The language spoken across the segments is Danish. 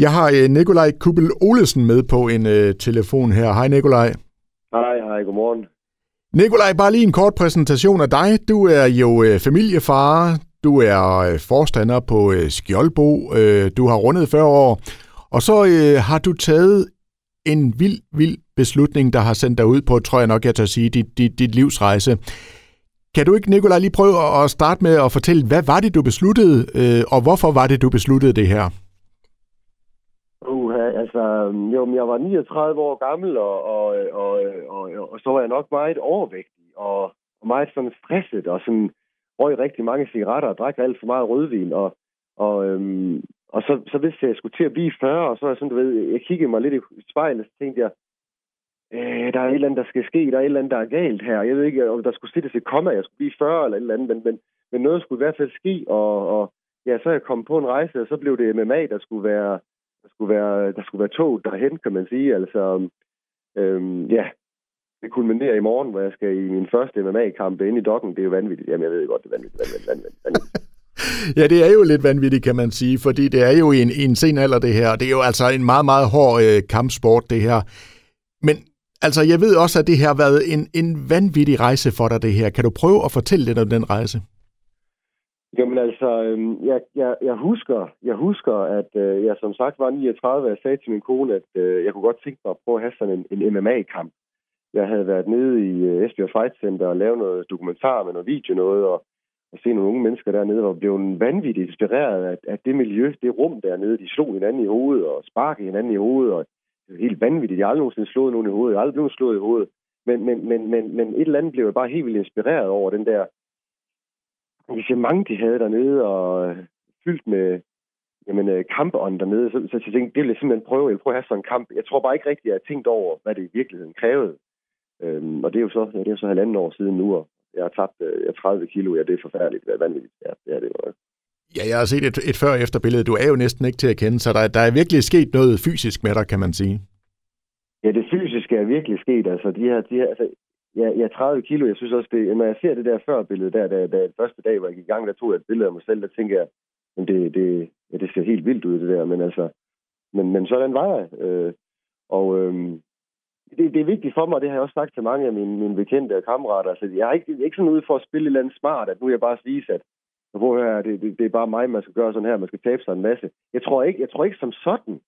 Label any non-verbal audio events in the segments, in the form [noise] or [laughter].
Jeg har øh, Nikolaj Kubel Olesen med på en øh, telefon her. Hej Nikolaj. Hej, hej, godmorgen. Nikolaj, bare lige en kort præsentation af dig. Du er jo øh, familiefar, du er øh, forstander på øh, Skjoldbo, øh, du har rundet 40 år, og så øh, har du taget en vild, vild beslutning, der har sendt dig ud på, tror jeg nok, jeg tør sige, dit, dit, dit livsrejse. Kan du ikke, Nikolaj, lige prøve at starte med at fortælle, hvad var det, du besluttede, øh, og hvorfor var det, du besluttede det her? Uha, altså, jo, jeg var 39 år gammel, og, og, og, og, og så var jeg nok meget overvægtig, og, og meget sådan stresset, og sådan røg rigtig mange cigaretter, og drak alt for meget rødvin, og, og, øhm, og så, så vidste jeg, at jeg skulle til at blive 40, og så var sådan, du ved, jeg kiggede mig lidt i spejlet, og så tænkte jeg, øh, der er et eller andet, der skal ske, der er et eller andet, der er galt her. Jeg ved ikke, om der skulle sættes et komma, jeg skulle blive 40 eller et eller andet, men, men, men noget skulle i hvert fald ske, og, og ja, så er jeg kommet på en rejse, og så blev det MMA, der skulle være, der skulle være, der skulle være tog derhen, kan man sige. Altså, øhm, ja, det kulminerer i morgen, hvor jeg skal i min første MMA-kamp ind i dokken. Det er jo vanvittigt. Jamen, jeg ved godt, det er vanvittigt. vanvittigt, vanvittigt, vanvittigt. [laughs] ja, det er jo lidt vanvittigt, kan man sige, fordi det er jo i en, i en sen alder, det her. Det er jo altså en meget, meget hård øh, kampsport, det her. Men altså, jeg ved også, at det her har været en, en vanvittig rejse for dig, det her. Kan du prøve at fortælle lidt om den rejse? Jamen altså, øhm, jeg, jeg, jeg, husker, jeg husker, at øh, jeg som sagt var 39, og jeg sagde til min kone, at øh, jeg kunne godt tænke mig at prøve at have sådan en, en MMA-kamp. Jeg havde været nede i øh, Esbjerg Fight Center og lavet noget dokumentar med noget video noget, og, og se nogle unge mennesker dernede, og blev vanvittigt inspireret af, af det miljø, det rum dernede. De slog hinanden i hovedet og sparkede hinanden i hovedet, og det var helt vanvittigt. Jeg har aldrig nogensinde slået nogen i hovedet. Jeg har aldrig blevet slået i hovedet. Men, men, men, men, men et eller andet blev jeg bare helt vildt inspireret over den der engagement, de havde dernede, og øh, fyldt med jamen, øh, kampånd dernede. Så, så jeg tænkte, det vil jeg simpelthen prøve. Jeg prøve at have sådan en kamp. Jeg tror bare ikke rigtigt, at jeg har tænkt over, hvad det i virkeligheden krævede. Øhm, og det er jo så, ja, det er jo så halvanden år siden nu, og jeg har tabt øh, 30 kilo. Ja, det er forfærdeligt. Det er vanvittigt. Ja, det er det jo. Ja, jeg har set et, et før efter billede. Du er jo næsten ikke til at kende, så der, der er virkelig sket noget fysisk med dig, kan man sige. Ja, det fysiske er virkelig sket. Altså, de her, de her, altså, ja, ja, 30 kilo, jeg synes også, det, når jeg ser det der før-billede, der, der, der, første dag, hvor jeg gik i gang, der tog jeg et billede af mig selv, der tænker jeg, men det, det, ja, det ser helt vildt ud, det der, men altså, men, men sådan var jeg. Øh, og øh, det, det er vigtigt for mig, det har jeg også sagt til mange af mine, mine bekendte og kammerater, altså, jeg er ikke, ikke sådan ude for at spille et eller andet smart, at nu er jeg bare vise, at hvor her, det, det, det, er bare mig, man skal gøre sådan her, man skal tabe sig en masse. Jeg tror ikke, jeg tror ikke som sådan,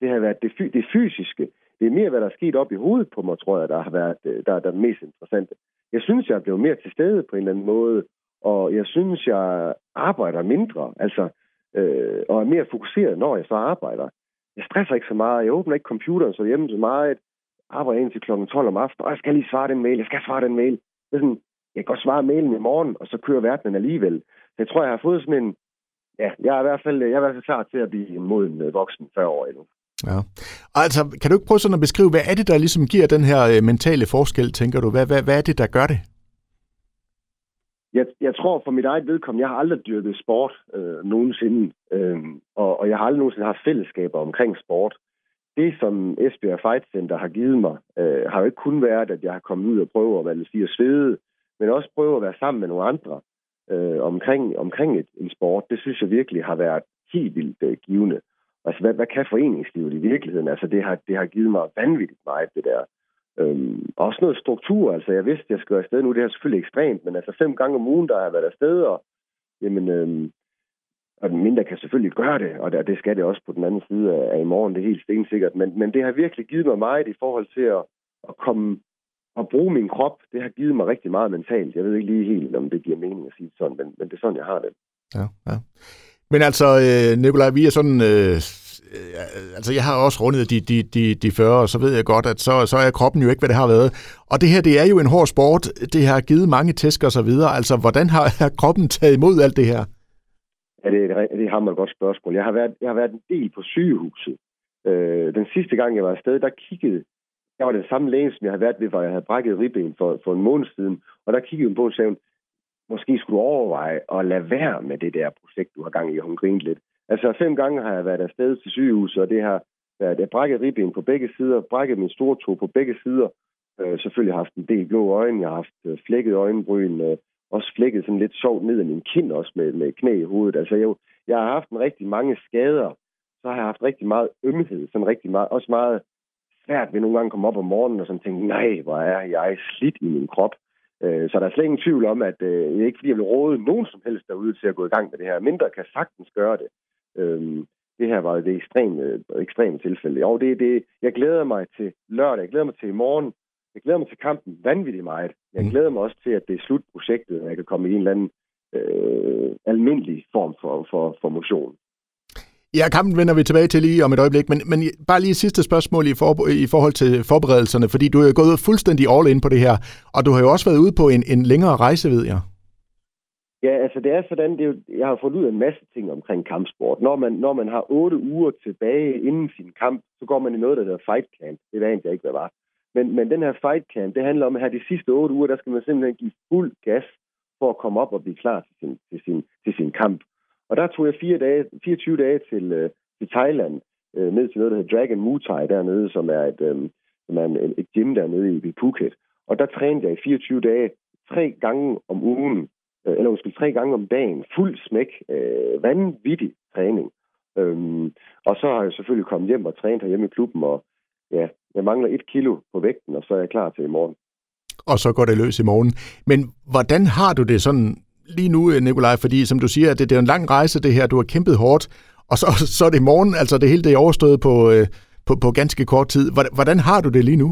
det har været det, det fysiske det er mere, hvad der er sket op i hovedet på mig, tror jeg, der har været der, der er mest interessante. Jeg synes, jeg er blevet mere til stede på en eller anden måde, og jeg synes, jeg arbejder mindre, altså, øh, og er mere fokuseret, når jeg så arbejder. Jeg stresser ikke så meget, jeg åbner ikke computeren så hjemme så meget, arbejder indtil kl. 12 om aftenen, og jeg skal lige svare den mail, jeg skal svare den mail. Det er sådan, jeg kan godt svare mailen i morgen, og så kører verdenen alligevel. Så jeg tror, jeg har fået sådan en, ja, jeg er i hvert fald, jeg er i hvert fald klar til at blive en moden øh, voksen 40 år endnu. Ja. Altså, kan du ikke prøve sådan at beskrive, hvad er det, der ligesom giver den her øh, mentale forskel, tænker du? Hvad, hvad, hvad er det, der gør det? Jeg, jeg tror for mit eget vedkommende, jeg har aldrig dyrket sport øh, nogensinde, øh, og, og jeg har aldrig nogensinde haft fællesskaber omkring sport. Det, som Esbjerg Fight Center har givet mig, øh, har jo ikke kun været, at jeg har kommet ud og prøve at, hvad det siger, svede, men også prøve at være sammen med nogle andre øh, omkring, omkring et, en sport. Det synes jeg virkelig har været helt vildt øh, givende. Altså, hvad, hvad kan foreningslivet i virkeligheden? Altså, det har, det har givet mig vanvittigt meget, det der. Øhm, også noget struktur. Altså, jeg vidste, jeg skulle afsted nu. Det er selvfølgelig ekstremt, men altså fem gange om ugen, der har jeg været afsted, og jamen, øhm, og den mindre kan selvfølgelig gøre det, og det, skal det også på den anden side af, af i morgen, det er helt stensikkert. Men, men det har virkelig givet mig meget i forhold til at, at komme og bruge min krop. Det har givet mig rigtig meget mentalt. Jeg ved ikke lige helt, om det giver mening at sige sådan, men, men det er sådan, jeg har det. Ja, ja. Men altså, øh, Nikolaj, vi er sådan... Øh, øh, altså, jeg har også rundet de, de, de, de 40, og så ved jeg godt, at så, så er kroppen jo ikke, hvad det har været. Og det her, det er jo en hård sport. Det har givet mange tæsk og så videre. Altså, hvordan har, [laughs] har kroppen taget imod alt det her? Ja, det, er, det har man et godt spørgsmål. Jeg har været, jeg har været en del på sygehuset. Øh, den sidste gang, jeg var afsted, der kiggede jeg var den samme læge, som jeg havde været ved, hvor jeg havde brækket ribben for, for en måned siden. Og der kiggede hun på og sagde, måske skulle du overveje at lade være med det der projekt, du har gang i. Hun grinede lidt. Altså fem gange har jeg været afsted til sygehus, og det har været, jeg brækket ribben på begge sider, brækket min store tog på begge sider. Øh, selvfølgelig har jeg haft en del blå øjne, jeg har haft øh, flækket øjenbryn, øh, også flækket sådan lidt sjovt ned i min kind, også med, med knæ i hovedet. Altså jeg, jeg har haft en rigtig mange skader, så har jeg haft rigtig meget ømhed, sådan rigtig meget, også meget svært ved nogle gange at komme op om morgenen og sådan tænke, nej, hvor er jeg slidt i min krop. Øh, så der er slet ingen tvivl om, at øh, det er ikke fordi, jeg vil råde nogen som helst derude til at gå i gang med det her. Mindre kan sagtens gøre det. Øh, det her var det ekstreme, ekstreme tilfælde. Jo, det, det, jeg glæder mig til lørdag, jeg glæder mig til i morgen, jeg glæder mig til kampen vanvittigt meget. Jeg mm. glæder mig også til, at det er slutprojektet, og jeg kan komme i en eller anden øh, almindelig form for, for, for motion. Ja, kampen vender vi tilbage til lige om et øjeblik, men, men bare lige sidste spørgsmål i, for, i forhold til forberedelserne, fordi du er gået fuldstændig all in på det her, og du har jo også været ude på en, en længere rejse, ved jeg. Ja, altså det er sådan, det er jo, jeg har fået ud af en masse ting omkring kampsport. Når man, når man har otte uger tilbage inden sin kamp, så går man i noget, der hedder fight camp. Det er jeg ikke, hvad var. Men, men den her fight camp, det handler om, at her de sidste otte uger, der skal man simpelthen give fuld gas for at komme op og blive klar til sin, til sin, til sin kamp. Og der tog jeg fire dage, 24 dage til, øh, til Thailand, øh, ned til noget, der hedder Dragon Muay Thai dernede, som er et, øh, som er en, et gym dernede i, i Phuket. Og der trænede jeg i 24 dage, tre gange om ugen, øh, eller måske tre gange om dagen, fuld smæk, øh, vanvittig træning. Øhm, og så har jeg selvfølgelig kommet hjem og trænet hjemme i klubben, og ja, jeg mangler et kilo på vægten, og så er jeg klar til i morgen. Og så går det løs i morgen. Men hvordan har du det sådan lige nu, øh, Nikolaj? Fordi som du siger, det, det er en lang rejse det her, du har kæmpet hårdt, og så, [laughs] så er det i morgen, altså det hele det er overstået på, øh, på, på ganske kort tid. Hvordan har du det lige nu?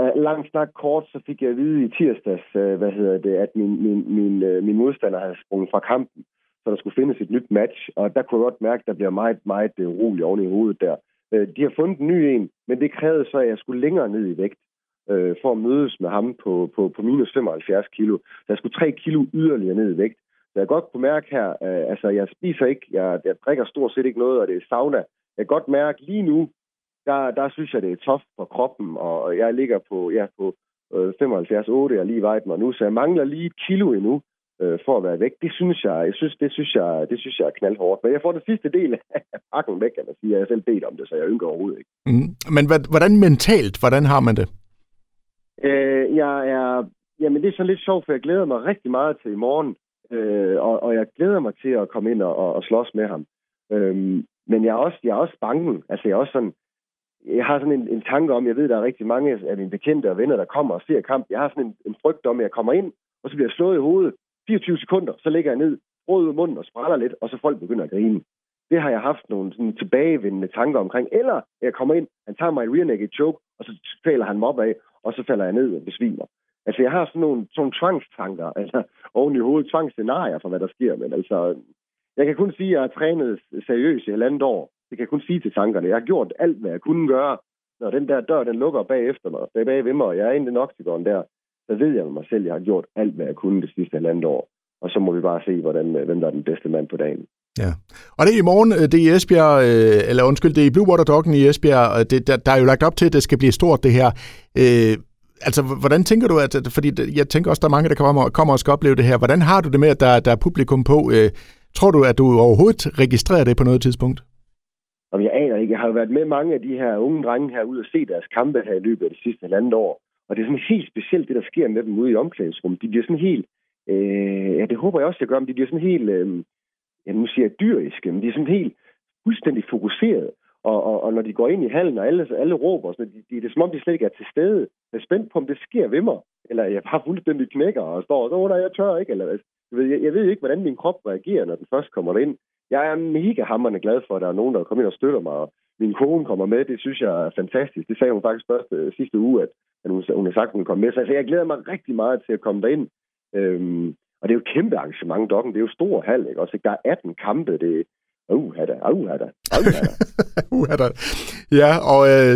Øh, Langt snak kort, så fik jeg at vide i tirsdags, øh, hvad hedder det, at min, min, min, min modstander havde sprunget fra kampen, så der skulle findes et nyt match, og der kunne jeg godt mærke, at der bliver meget, meget roligt oven i hovedet der. De har fundet en ny en, men det krævede så, at jeg skulle længere ned i vægt øh, for at mødes med ham på, på, på minus 75 kilo. Så jeg skulle 3 kilo yderligere ned i vægt. Så jeg godt kunne mærke her, øh, altså jeg spiser ikke, jeg, jeg drikker stort set ikke noget, og det er sauna. Jeg kan godt mærke lige nu, der, der synes jeg, det er tof for kroppen, og jeg ligger på, ja, på øh, 75-8, jeg lige vejet mig nu, så jeg mangler lige et kilo endnu øh, for at være væk. Det synes jeg, jeg synes, det synes jeg, det synes jeg er knaldhårdt. Men jeg får den sidste del af pakken væk, kan man sige. Jeg har selv bedt om det, så jeg ynker overhovedet ikke. Mm. Men hvordan mentalt, hvordan har man det? Øh, jeg er, jamen det er så lidt sjovt, for jeg glæder mig rigtig meget til i morgen. Øh, og, og jeg glæder mig til at komme ind og, og, og slås med ham. Øh, men jeg er, også, jeg er også bange. Altså jeg er også sådan, jeg har sådan en, en tanke om, jeg ved, der er rigtig mange af mine bekendte og venner, der kommer og ser kamp. Jeg har sådan en, en frygt om, at jeg kommer ind, og så bliver jeg slået i hovedet. 24 sekunder, så ligger jeg ned, råd ud munden og spræller lidt, og så folk begynder at grine. Det har jeg haft nogle sådan tilbagevendende tanker omkring. Eller jeg kommer ind, han tager mig i rear naked choke, og så taler han mig op af, og så falder jeg ned og besvimer. Altså, jeg har sådan nogle, sådan nogle tvangstanker, [laughs] altså oven i hovedet, tvangsscenarier for, hvad der sker. Men altså, jeg kan kun sige, at jeg har trænet seriøst i halvandet år, det kan jeg kun sige til tankerne. Jeg har gjort alt, hvad jeg kunne gøre. Når den der dør, den lukker bagefter mig, bag, bag ved mig, og jeg er inde i den der, så ved jeg med mig selv, at jeg har gjort alt, hvad jeg kunne det sidste halvandet år. Og så må vi bare se, hvordan, øh, hvem der er den bedste mand på dagen. Ja, og det er i morgen, øh, det er i Esbjerg, øh, eller undskyld, det er i Blue Water Doggen i Esbjerg, og det, der, der er jo lagt op til, at det skal blive stort, det her. Øh, altså, hvordan tænker du, at, fordi jeg tænker også, der er mange, der kommer, kommer og skal opleve det her. Hvordan har du det med, at der, der er publikum på? Øh, tror du, at du overhovedet registrerer det på noget tidspunkt? Og jeg aner ikke. Jeg har jo været med mange af de her unge drenge her ud og se deres kampe her i løbet af det sidste halvandet år. Og det er sådan helt specielt, det der sker med dem ude i omklædningsrummet. De bliver sådan helt... Øh, ja, det håber jeg også, jeg gør, men de bliver sådan helt... Øh, ja, nu siger jeg dyriske, men de er sådan helt fuldstændig fokuseret. Og, og, og når de går ind i hallen, og alle, alle råber, så de, de, det er som om, de slet ikke er til stede. Jeg er spændt på, om det sker ved mig. Eller jeg bare fuldstændig knækker og står så under, jeg tør ikke. Eller, altså, jeg, ved, jeg, jeg ved ikke, hvordan min krop reagerer, når den først kommer ind jeg er mega hammerne glad for, at der er nogen, der kommer ind og støtter mig. Og min kone kommer med, det synes jeg er fantastisk. Det sagde hun faktisk først øh, sidste uge, at, at hun, hun har sagt, at hun komme med. Så altså, jeg glæder mig rigtig meget til at komme derind. Øhm, og det er jo et kæmpe arrangement, Dokken. Det er jo stor hal, ikke? Også, der er 18 kampe. Det, Uh, da, uh, da, uh, [laughs] da. Ja, og øh,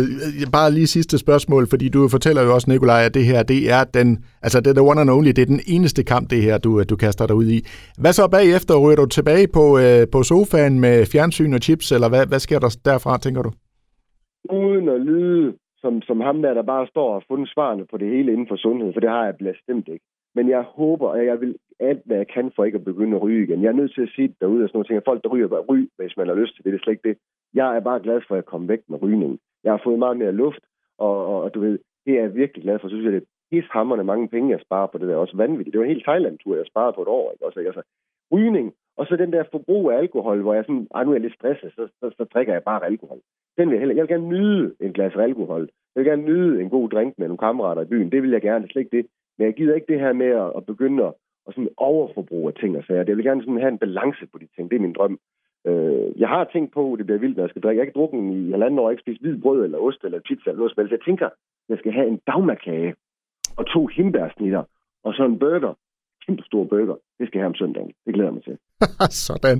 bare lige sidste spørgsmål, fordi du fortæller jo også, Nikolaj, at det her, det er den, altså det er the one and only, det er den eneste kamp, det her, du, du kaster dig ud i. Hvad så bagefter? Ryger du tilbage på, øh, på sofaen med fjernsyn og chips, eller hvad, hvad sker der derfra, tænker du? Uden at lyde som, som ham der, der bare står og har fundet svarene på det hele inden for sundhed, for det har jeg bestemt ikke. Men jeg håber, at jeg vil alt, hvad jeg kan for ikke at begynde at ryge igen. Jeg er nødt til at sige derude af sådan nogle ting, at folk, der ryger, bare ryg, hvis man har lyst til det. Det er slet ikke det. Jeg er bare glad for at komme væk med rygningen. Jeg har fået meget mere luft, og, og, og du ved, det er jeg virkelig glad for. Så synes jeg, det er pishammerende mange penge, jeg sparer på det der. Også vanvittigt. Det var en helt Thailand-tur, jeg sparede på et år. Ikke? Også, altså, rygning Og så den der forbrug af alkohol, hvor jeg sådan, nu er jeg lidt stresset, så, så, så drikker jeg bare alkohol. Den vil jeg heller. Jeg vil gerne nyde en glas alkohol. Jeg vil gerne nyde en god drink med nogle kammerater i byen. Det vil jeg gerne, slet ikke det. Men jeg gider ikke det her med at, at begynde at, at sådan overforbruge af ting og sager. Jeg vil gerne sådan have en balance på de ting. Det er min drøm. Øh, jeg har tænkt på, at det bliver vildt, når jeg skal drikke. Jeg kan drukke i halvanden år, jeg ikke spise hvid brød eller ost eller pizza eller noget som Jeg tænker, jeg skal have en dagmakage og to himbærsnitter og så en burger. Kæmpe stor burger. Det skal jeg have om søndagen. Det glæder jeg mig til. [laughs] Sådan.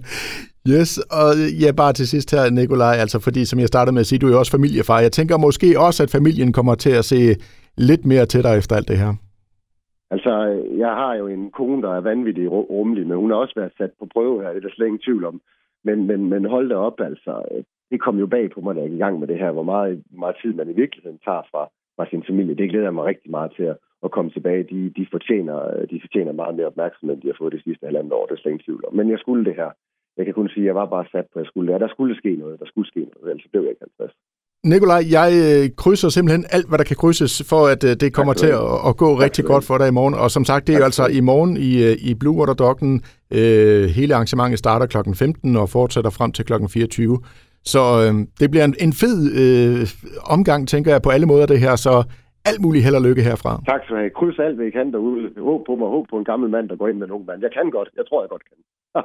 Yes, og ja, bare til sidst her, Nikolaj, altså fordi, som jeg startede med at sige, du er jo også familiefar. Jeg tænker måske også, at familien kommer til at se lidt mere til dig efter alt det her. Altså, jeg har jo en kone, der er vanvittig rummelig, men hun har også været sat på prøve her, det er der slet ingen tvivl om. Men, men, men hold da op, altså. Det kom jo bag på mig, da jeg gik i gang med det her, hvor meget, meget tid man i virkeligheden tager fra, fra sin familie. Det glæder jeg mig rigtig meget til at, at komme tilbage. De, de, fortjener, de fortjener meget mere opmærksomhed, end de har fået det sidste halvandet år. Det er slet ingen tvivl om. Men jeg skulle det her. Jeg kan kun sige, at jeg var bare sat på, at jeg skulle det. Der skulle ske noget. Der skulle ske noget. Ellers blev jeg ikke 50. Nikolaj, jeg øh, krydser simpelthen alt, hvad der kan krydses, for at øh, det kommer til at, at gå rigtig godt for dig i morgen. Og som sagt, det er jo altså i morgen i, øh, i Blue Water Doggen. Øh, hele arrangementet starter kl. 15 og fortsætter frem til kl. 24. Så øh, det bliver en, en fed øh, omgang, tænker jeg, på alle måder det her. Så alt muligt held og lykke herfra. Tak skal du have. Kryds alt, hvad I kan derude. Håb på mig. Håb på en gammel mand, der går ind med en ung mand. Jeg kan godt. Jeg tror, jeg godt kan. [laughs]